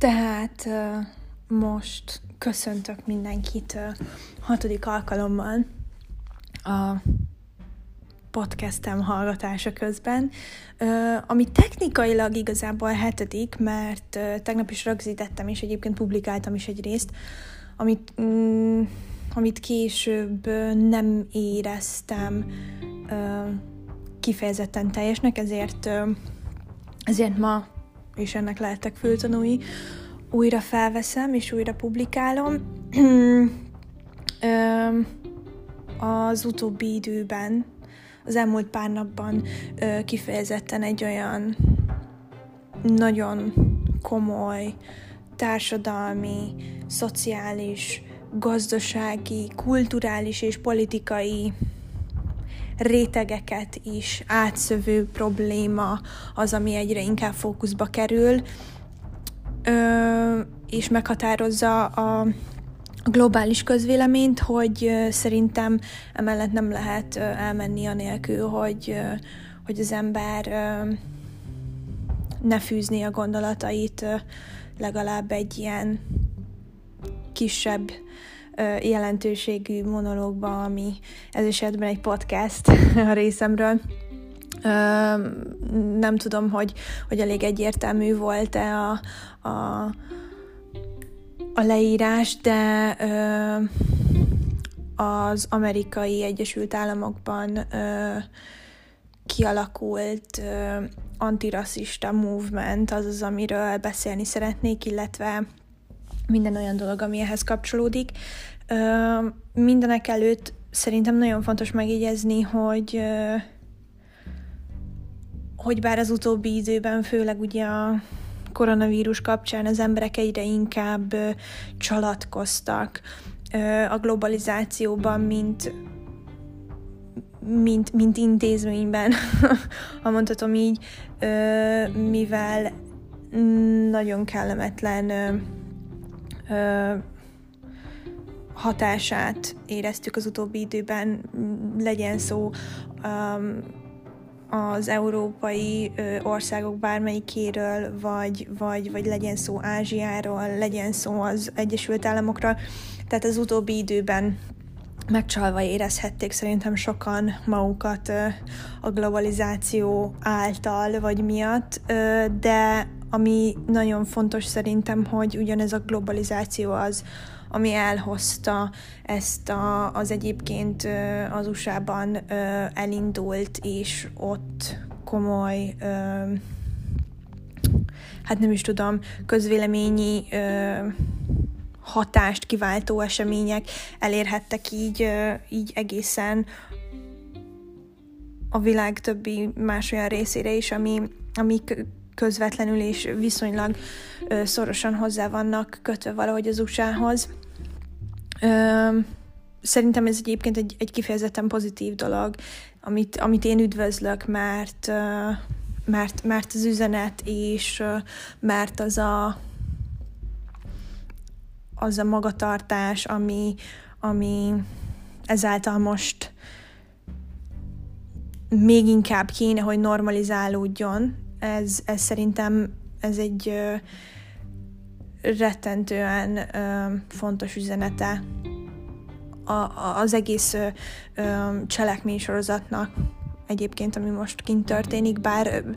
Tehát most köszöntök mindenkit hatodik alkalommal a podcastem hallgatása közben, ami technikailag igazából hetedik, mert tegnap is rögzítettem, és egyébként publikáltam is egy részt, amit, mm, amit később nem éreztem kifejezetten teljesnek, ezért, ezért ma és ennek lehettek fültanúi, újra felveszem és újra publikálom. az utóbbi időben, az elmúlt pár napban kifejezetten egy olyan nagyon komoly társadalmi, szociális, gazdasági, kulturális és politikai rétegeket is átszövő probléma az, ami egyre inkább fókuszba kerül, ö, és meghatározza a, globális közvéleményt, hogy szerintem emellett nem lehet elmenni anélkül, hogy, hogy az ember ne fűzni a gondolatait legalább egy ilyen kisebb jelentőségű monológba, ami ez esetben egy podcast a részemről. Nem tudom, hogy, hogy elég egyértelmű volt-e a, a, a leírás, de az amerikai Egyesült Államokban kialakult antirasszista movement, az az, amiről beszélni szeretnék, illetve minden olyan dolog, ami ehhez kapcsolódik. Mindenek előtt szerintem nagyon fontos megjegyezni, hogy hogy bár az utóbbi időben, főleg ugye a koronavírus kapcsán az emberek egyre inkább csalatkoztak a globalizációban, mint mint, mint intézményben, ha mondhatom így, mivel nagyon kellemetlen hatását éreztük az utóbbi időben, legyen szó az európai országok bármelyikéről, vagy, vagy, vagy legyen szó Ázsiáról, legyen szó az Egyesült Államokról. Tehát az utóbbi időben megcsalva érezhették szerintem sokan magukat a globalizáció által vagy miatt, de ami nagyon fontos szerintem, hogy ugyanez a globalizáció az, ami elhozta ezt a, az egyébként az USA-ban elindult, és ott komoly, hát nem is tudom, közvéleményi hatást kiváltó események elérhettek így, így egészen a világ többi más olyan részére is, ami, ami közvetlenül és viszonylag szorosan hozzá vannak kötve valahogy az USA-hoz. Szerintem ez egyébként egy, egy kifejezetten pozitív dolog, amit, amit én üdvözlök, mert, mert, mert az üzenet és mert az a az a magatartás, ami, ami ezáltal most még inkább kéne, hogy normalizálódjon, ez, ez szerintem ez egy ö, rettentően ö, fontos üzenete a, a, az egész ö, ö, cselekménysorozatnak egyébként, ami most kint történik, bár ö,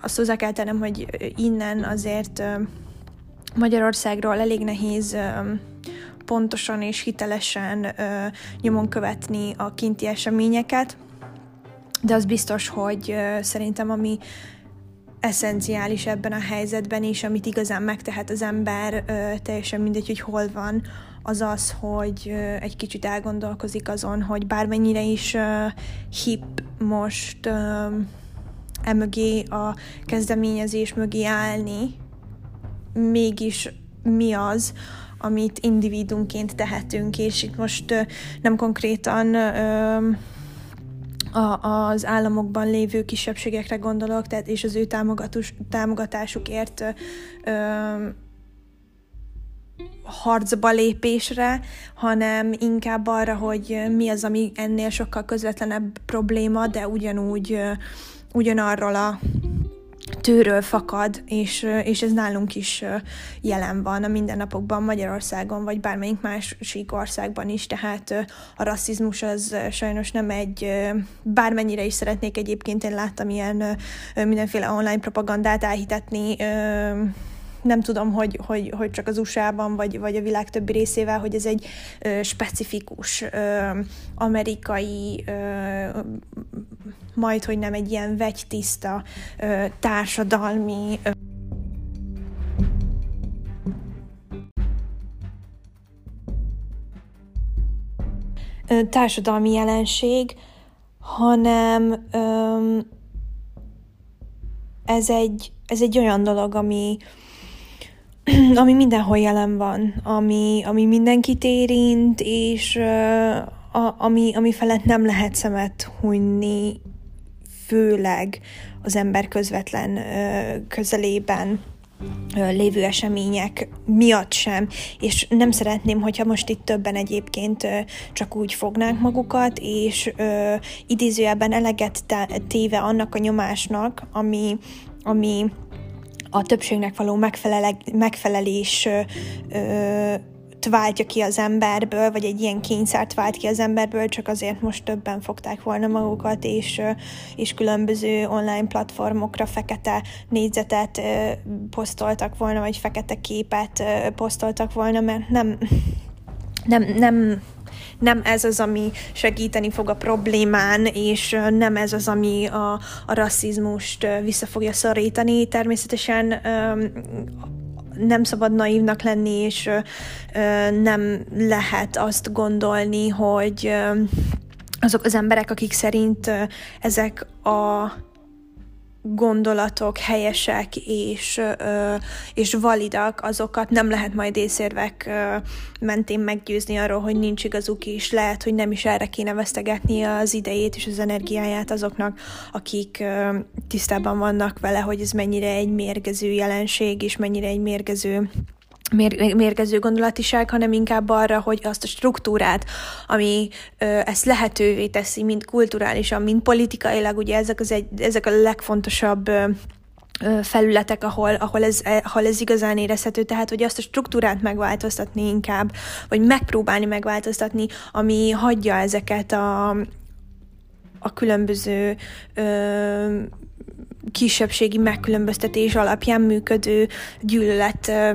azt hozzá kell tennem, hogy innen azért ö, Magyarországról elég nehéz pontosan és hitelesen nyomon követni a kinti eseményeket, de az biztos, hogy szerintem ami eszenciális ebben a helyzetben, és amit igazán megtehet az ember, teljesen mindegy, hogy hol van, az az, hogy egy kicsit elgondolkozik azon, hogy bármennyire is hip most emögé a kezdeményezés mögé állni, mégis mi az, amit individumként tehetünk, és itt most nem konkrétan a, az államokban lévő kisebbségekre gondolok, tehát és az ő támogatásukért ö, harcba lépésre, hanem inkább arra, hogy mi az, ami ennél sokkal közvetlenebb probléma, de ugyanúgy ugyanarról a tőről fakad, és, és ez nálunk is jelen van a mindennapokban, Magyarországon, vagy bármelyik másik országban is, tehát a rasszizmus az sajnos nem egy, bármennyire is szeretnék egyébként, én láttam ilyen mindenféle online propagandát elhitetni, nem tudom, hogy, hogy, hogy csak az USA-ban, vagy, vagy a világ többi részével, hogy ez egy specifikus amerikai, majd, hogy nem egy ilyen vegytiszta ö, társadalmi ö, társadalmi jelenség, hanem ö, ez egy, ez egy olyan dolog, ami, ami mindenhol jelen van, ami, ami mindenkit érint, és uh, a, ami, ami felett nem lehet szemet hunyni, főleg az ember közvetlen közelében lévő események miatt sem, és nem szeretném, hogyha most itt többen egyébként csak úgy fognánk magukat, és ö, idézőjelben eleget téve annak a nyomásnak, ami, ami a többségnek való megfelelés ö, váltja ki az emberből, vagy egy ilyen kényszert vált ki az emberből, csak azért most többen fogták volna magukat, és, és különböző online platformokra fekete négyzetet posztoltak volna, vagy fekete képet posztoltak volna, mert nem, nem, nem nem ez az, ami segíteni fog a problémán, és nem ez az, ami a, a rasszizmust vissza fogja szorítani. Természetesen nem szabad naívnak lenni, és nem lehet azt gondolni, hogy azok az emberek, akik szerint ezek a gondolatok helyesek és, és validak, azokat nem lehet majd észérvek mentén meggyőzni arról, hogy nincs igazuk, és lehet, hogy nem is erre kéne vesztegetni az idejét és az energiáját azoknak, akik tisztában vannak vele, hogy ez mennyire egy mérgező jelenség, és mennyire egy mérgező mér- mérgező gondolatiság, hanem inkább arra, hogy azt a struktúrát, ami ö, ezt lehetővé teszi, mind kulturálisan, mind politikailag, ugye ezek, az egy, ezek a legfontosabb ö, felületek, ahol, ahol, ez, e, ahol ez igazán érezhető, tehát hogy azt a struktúrát megváltoztatni inkább, vagy megpróbálni megváltoztatni, ami hagyja ezeket a, a különböző ö, kisebbségi megkülönböztetés alapján működő gyűlölet ö,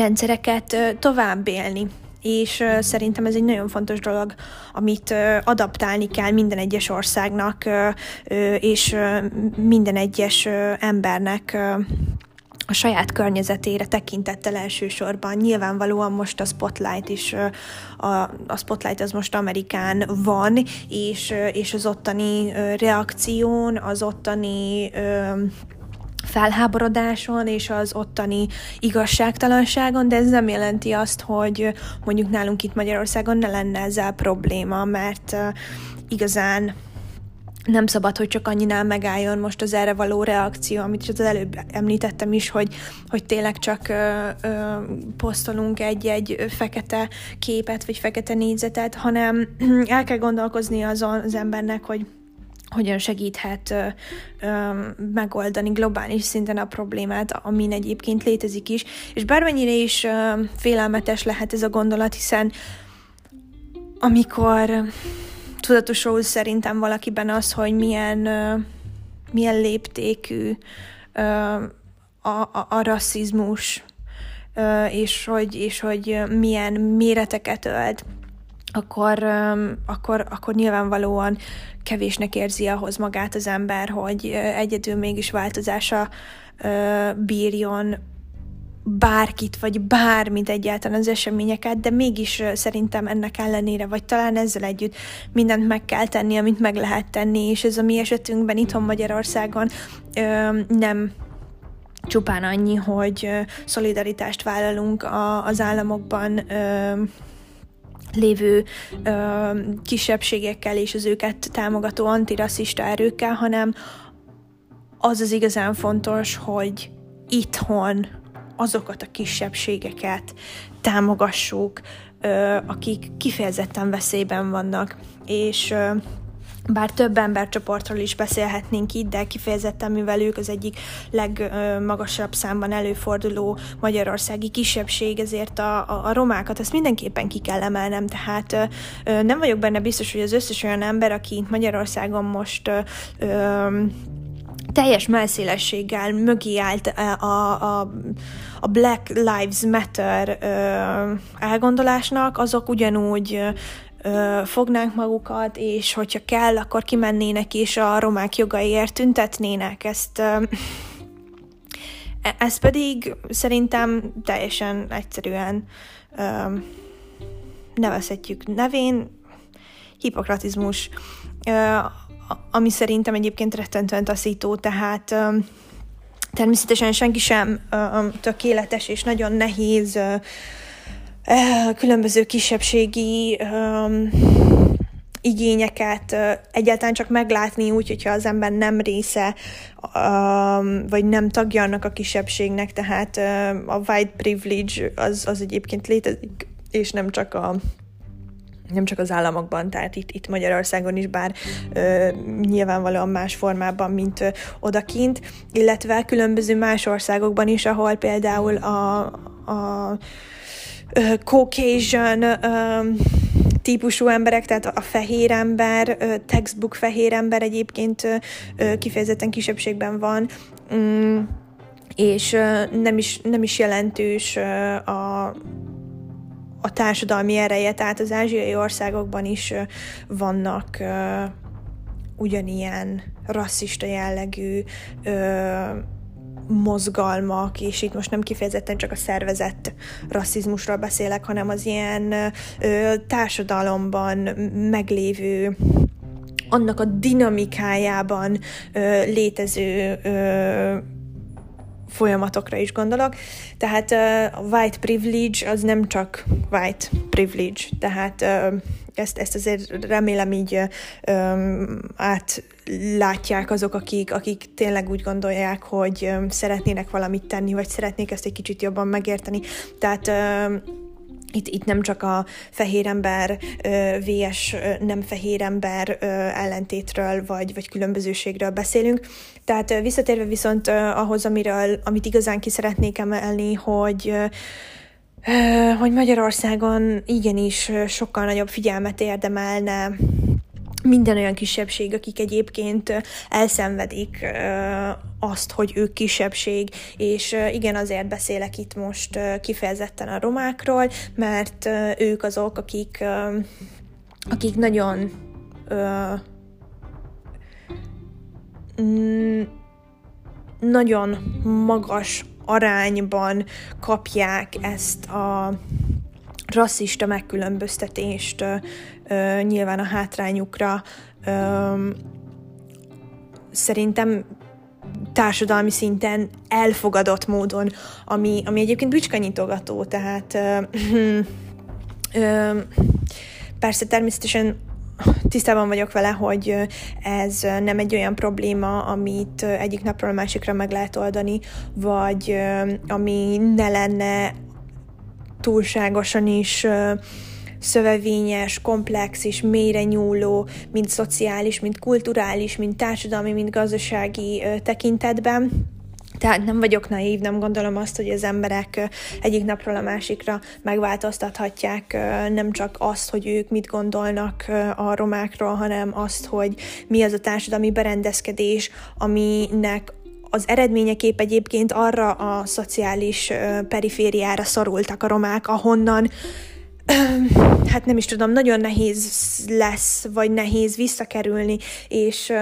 rendszereket tovább élni. És szerintem ez egy nagyon fontos dolog, amit adaptálni kell minden egyes országnak, és minden egyes embernek a saját környezetére tekintettel elsősorban. Nyilvánvalóan most a Spotlight is, a, a Spotlight az most Amerikán van, és, és az ottani reakción, az ottani felháborodáson és az ottani igazságtalanságon, de ez nem jelenti azt, hogy mondjuk nálunk itt Magyarországon ne lenne ezzel probléma, mert igazán nem szabad, hogy csak annyinál megálljon most az erre való reakció, amit az előbb említettem is, hogy, hogy tényleg csak ö, ö, posztolunk egy-egy fekete képet, vagy fekete négyzetet, hanem el kell gondolkozni azon az embernek, hogy hogyan segíthet ö, ö, megoldani globális szinten a problémát, amin egyébként létezik is. És bármennyire is ö, félelmetes lehet ez a gondolat, hiszen amikor tudatosul szerintem valakiben az, hogy milyen, ö, milyen léptékű ö, a, a, a rasszizmus, ö, és, hogy, és hogy milyen méreteket ölt, akkor, akkor, akkor nyilvánvalóan kevésnek érzi ahhoz magát az ember, hogy egyedül mégis változása bírjon bárkit, vagy bármit egyáltalán az eseményeket, de mégis szerintem ennek ellenére, vagy talán ezzel együtt mindent meg kell tenni, amit meg lehet tenni, és ez a mi esetünkben itthon Magyarországon nem csupán annyi, hogy szolidaritást vállalunk az államokban lévő ö, kisebbségekkel és az őket támogató antirasszista erőkkel, hanem az az igazán fontos, hogy itthon azokat a kisebbségeket támogassuk, ö, akik kifejezetten veszélyben vannak, és ö, bár több embercsoportról is beszélhetnénk itt, de kifejezetten mivel ők az egyik legmagasabb számban előforduló magyarországi kisebbség, ezért a, a, a romákat ezt mindenképpen ki kell emelnem, tehát nem vagyok benne biztos, hogy az összes olyan ember, aki Magyarországon most ö, teljes melszélességgel mögé állt a, a, a Black Lives Matter ö, elgondolásnak, azok ugyanúgy ö, fognánk magukat, és hogyha kell, akkor kimennének és a romák jogaiért tüntetnének. Ezt ö, e, ez pedig szerintem teljesen egyszerűen ö, nevezhetjük nevén, hipokratizmus, ö, ami szerintem egyébként rettentően taszító, tehát ö, természetesen senki sem ö, tökéletes, és nagyon nehéz ö, különböző kisebbségi igényeket egyáltalán csak meglátni úgy, hogyha az ember nem része, vagy nem tagja annak a kisebbségnek, tehát a white privilege az, az egyébként létezik, és nem csak a nem csak az államokban, tehát itt, itt Magyarországon is, bár ö, nyilvánvalóan más formában, mint ö, odakint, illetve különböző más országokban is, ahol például a, a uh, Caucasian uh, típusú emberek, tehát a fehér ember, uh, textbook fehér ember egyébként uh, kifejezetten kisebbségben van, um, és nem, is, nem is jelentős a a társadalmi ereje, tehát az ázsiai országokban is vannak uh, ugyanilyen rasszista jellegű uh, mozgalmak, és itt most nem kifejezetten csak a szervezett rasszizmusról beszélek, hanem az ilyen ö, társadalomban meglévő annak a dinamikájában ö, létező ö, folyamatokra is gondolok. Tehát a white privilege az nem csak white privilege, tehát ezt, ezt azért remélem így um, átlátják azok, akik, akik tényleg úgy gondolják, hogy um, szeretnének valamit tenni, vagy szeretnék ezt egy kicsit jobban megérteni. Tehát um, itt, itt nem csak a fehér ember vs. nem fehér ember ellentétről vagy, vagy különbözőségről beszélünk. Tehát visszatérve viszont ahhoz, amiről, amit igazán ki szeretnék emelni, hogy hogy Magyarországon igenis sokkal nagyobb figyelmet érdemelne minden olyan kisebbség, akik egyébként elszenvedik azt, hogy ők kisebbség, és igen, azért beszélek itt most kifejezetten a romákról, mert ők azok, akik, akik nagyon nagyon magas arányban kapják ezt a rasszista megkülönböztetést ö, nyilván a hátrányukra. Ö, szerintem társadalmi szinten elfogadott módon, ami, ami egyébként bicskanyitogató, tehát ö, ö, persze természetesen tisztában vagyok vele, hogy ez nem egy olyan probléma, amit egyik napról a másikra meg lehet oldani, vagy ami ne lenne túlságosan is szövevényes, komplex és mélyre nyúló, mind szociális, mind kulturális, mind társadalmi, mind gazdasági tekintetben. Tehát nem vagyok naív, nem gondolom azt, hogy az emberek egyik napról a másikra megváltoztathatják nem csak azt, hogy ők mit gondolnak a romákról, hanem azt, hogy mi az a társadalmi berendezkedés, aminek az eredményekép egyébként arra a szociális perifériára szorultak a romák, ahonnan hát nem is tudom, nagyon nehéz lesz, vagy nehéz visszakerülni, és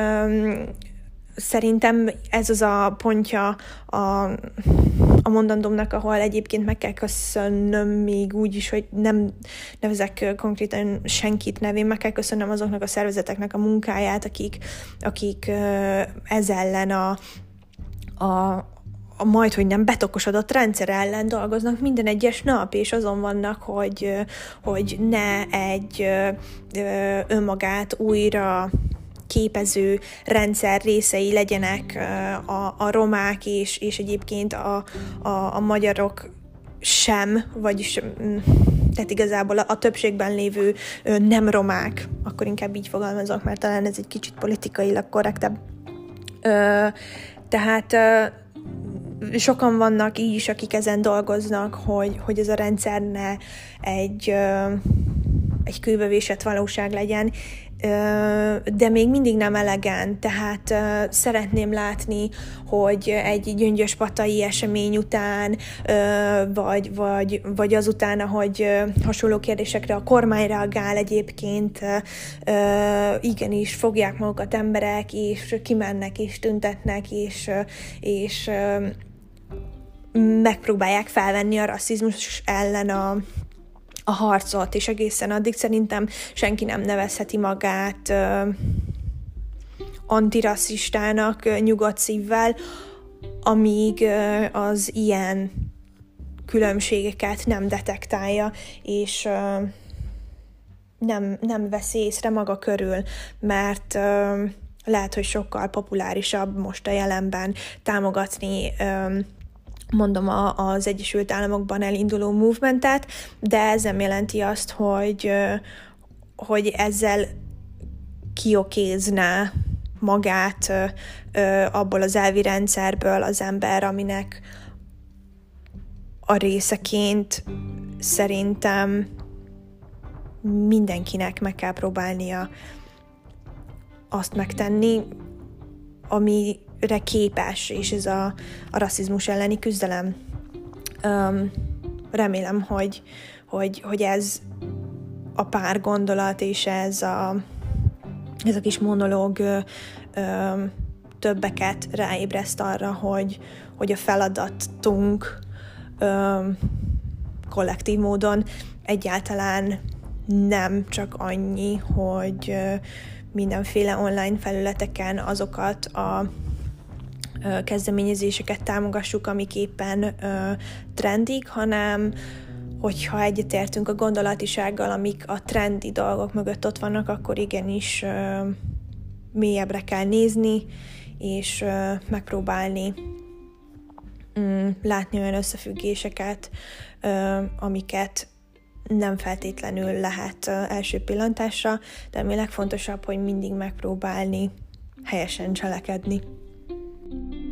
szerintem ez az a pontja a, a mondandómnak, ahol egyébként meg kell köszönnöm még úgy is, hogy nem nevezek konkrétan senkit nevén, meg kell köszönnöm azoknak a szervezeteknek a munkáját, akik, akik ez ellen a, a, a majd, hogy nem betokosodott rendszer ellen dolgoznak minden egyes nap, és azon vannak, hogy, hogy ne egy önmagát újra képező rendszer részei legyenek a, a romák és, és egyébként a, a, a magyarok sem, vagyis mm, tehát igazából a, többségben lévő nem romák, akkor inkább így fogalmazok, mert talán ez egy kicsit politikailag korrektebb. Tehát sokan vannak így is, akik ezen dolgoznak, hogy, hogy ez a rendszer ne egy, egy kőbevésett valóság legyen, de még mindig nem elegen, tehát szeretném látni, hogy egy gyöngyös patai esemény után, vagy, vagy, vagy azután, ahogy hasonló kérdésekre a kormány reagál egyébként, igenis fogják magukat emberek, és kimennek, és tüntetnek, és, és megpróbálják felvenni a rasszizmus ellen a, a harcot, és egészen addig szerintem senki nem nevezheti magát uh, antirasszistának uh, nyugodt szívvel, amíg az ilyen különbségeket nem detektálja, és nem, nem vesz észre maga körül, mert uh, lehet, hogy sokkal populárisabb most a jelenben támogatni mondom, a, az Egyesült Államokban elinduló movementet, de ez nem jelenti azt, hogy, hogy ezzel kiokézná magát abból az elvi rendszerből az ember, aminek a részeként szerintem mindenkinek meg kell próbálnia azt megtenni, ami képes, és ez a, a rasszizmus elleni küzdelem. Um, remélem, hogy, hogy, hogy ez a pár gondolat, és ez a, ez a kis monológ ö, többeket ráébreszt arra, hogy, hogy a feladatunk ö, kollektív módon egyáltalán nem csak annyi, hogy mindenféle online felületeken azokat a kezdeményezéseket támogassuk, amik éppen trendik, hanem hogyha egyetértünk a gondolatisággal, amik a trendi dolgok mögött ott vannak, akkor igenis mélyebbre kell nézni, és megpróbálni mm, látni olyan összefüggéseket, amiket nem feltétlenül lehet első pillantásra, de ami legfontosabb, hogy mindig megpróbálni helyesen cselekedni. Thank you.